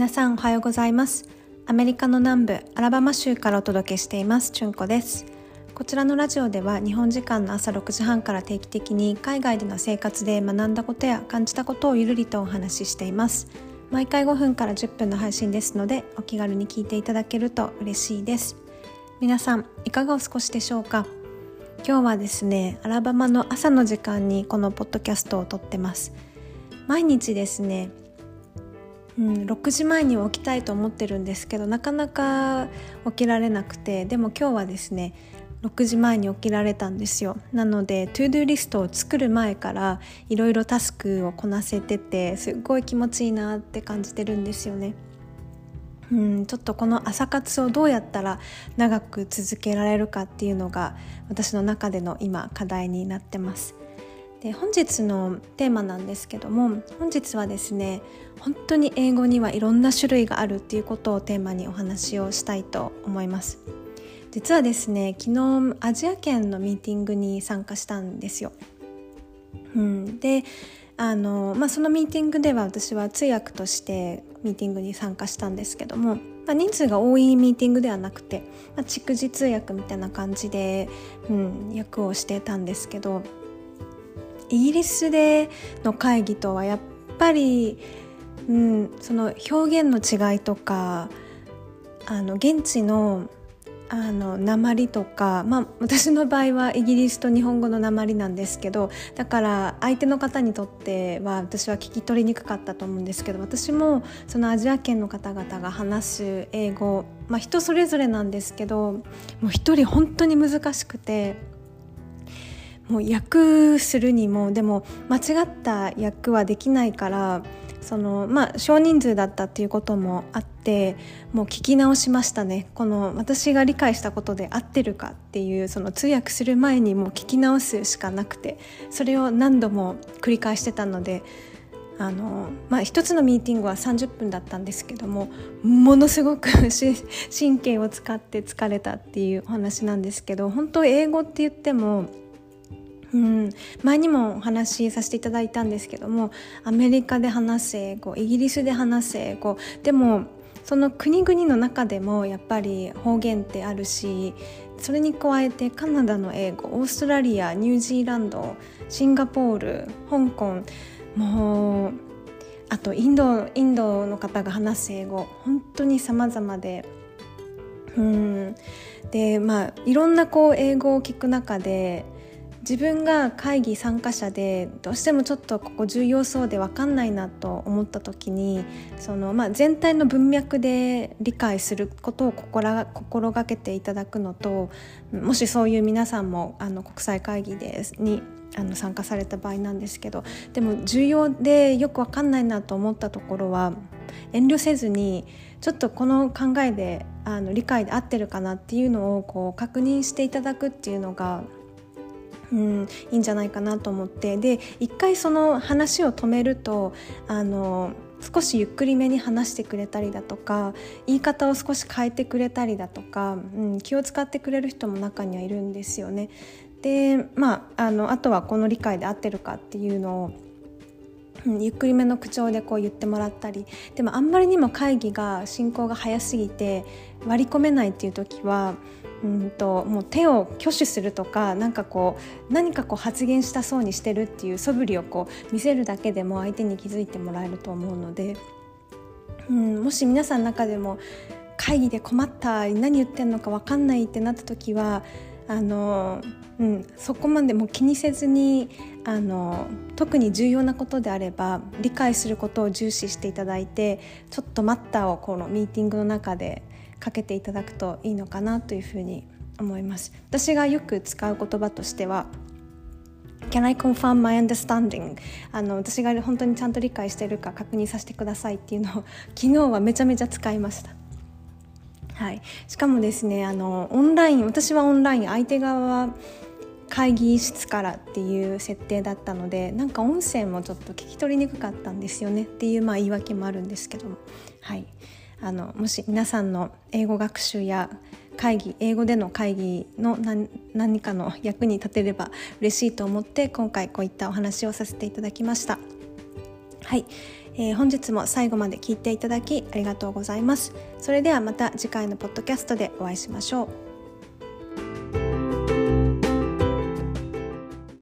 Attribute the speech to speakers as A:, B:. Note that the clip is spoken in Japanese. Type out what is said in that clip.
A: 皆さんおはようございます。アメリカの南部アラバマ州からお届けしています。チュンコです。こちらのラジオでは日本時間の朝6時半から定期的に海外での生活で学んだことや感じたことをゆるりとお話ししています。毎回5分から10分の配信ですのでお気軽に聞いていただけると嬉しいです。皆さんいかがお過ごしでしょうか？今日はですねアラバマの朝の時間にこのポッドキャストを撮ってます。毎日ですねうん、6時前に起きたいと思ってるんですけどなかなか起きられなくてでも今日はですね6時前に起きられたんですよなのでトゥードゥリストを作る前からいろいろタスクをこなせててすっごい気持ちいいなって感じてるんですよね。うん、ちょっとこの朝活をどうやったら長く続けられるかっていうのが私の中での今課題になってます。で本日のテーマなんですけども本日はですね本当に英語にはいろんな種類があるっていうことをテーマにお話をしたいと思います。実はですね昨日アジア圏のミーティングに参加したんですよ、うん、であの、まあ、そのミーティングでは私は通訳としてミーティングに参加したんですけども、まあ、人数が多いミーティングではなくて、まあ、逐次通訳みたいな感じで、うん、役をしてたんですけどイギリスでの会議とはやっぱり、うん、その表現の違いとかあの現地のあの鉛とか、まあ、私の場合はイギリスと日本語の鉛なんですけどだから相手の方にとっては私は聞き取りにくかったと思うんですけど私もそのアジア圏の方々が話す英語、まあ、人それぞれなんですけどもう一人本当に難しくて。もう訳するにもでも間違った訳はできないからそのまあ少人数だったっていうこともあってもう聞き直しましたね。この私が理解したことで合ってるかっていうその通訳する前にもう聞き直すしかなくてそれを何度も繰り返してたのであのまあ、一つのミーティングは30分だったんですけどもものすごく 神経を使って疲れたっていうお話なんですけど本当英語って言ってもうん、前にもお話しさせていただいたんですけどもアメリカで話す英語イギリスで話す英語でもその国々の中でもやっぱり方言ってあるしそれに加えてカナダの英語オーストラリアニュージーランドシンガポール香港もうあとインドインドの方が話す英語本当に様々でうん。でまあいろんなこう英語を聞く中で自分が会議参加者でどうしてもちょっとここ重要そうで分かんないなと思った時にその、まあ、全体の文脈で理解することを心心がけていただくのともしそういう皆さんもあの国際会議でにあの参加された場合なんですけどでも重要でよく分かんないなと思ったところは遠慮せずにちょっとこの考えであの理解で合ってるかなっていうのをこう確認していただくっていうのがうん、いいんじゃないかなと思ってで一回その話を止めるとあの少しゆっくりめに話してくれたりだとか言い方を少し変えてくれたりだとか、うん、気を使ってくれる人も中にはいるんですよね。でまああのあとはこの理解で合ってるかっていうのをゆっくりめの口調でこう言ってもらったり。でもあんまりにも会議が進行が早すぎて割り込めないっていう時はうんともう手を挙手するとか何かこう何かこう発言したそうにしてるっていう素振りをこう見せるだけでも相手に気づいてもらえると思うので、うん、もし皆さんの中でも会議で困った何言ってんのか分かんないってなった時はあの、うん、そこまでも気にせずにあの特に重要なことであれば理解することを重視していただいてちょっと待ったをこのミーティングの中でかけていただくといいのかなというふうに思います私がよく使う言葉としては Can I confirm my understanding? あの私が本当にちゃんと理解しているか確認させてくださいっていうのを昨日はめちゃめちゃ使いました。はい、しかもですねあのオンライン私はオンライン相手側は会議室からっていう設定だったのでなんか音声もちょっと聞き取りにくかったんですよね。っていうまあ言い訳もあるんですけども。はい。あのもし皆さんの英語学習や会議英語での会議の何何かの役に立てれば嬉しいと思って今回こういったお話をさせていただきました。はい、えー、本日も最後まで聞いていただきありがとうございます。それではまた次回のポッドキャストでお会いしましょう。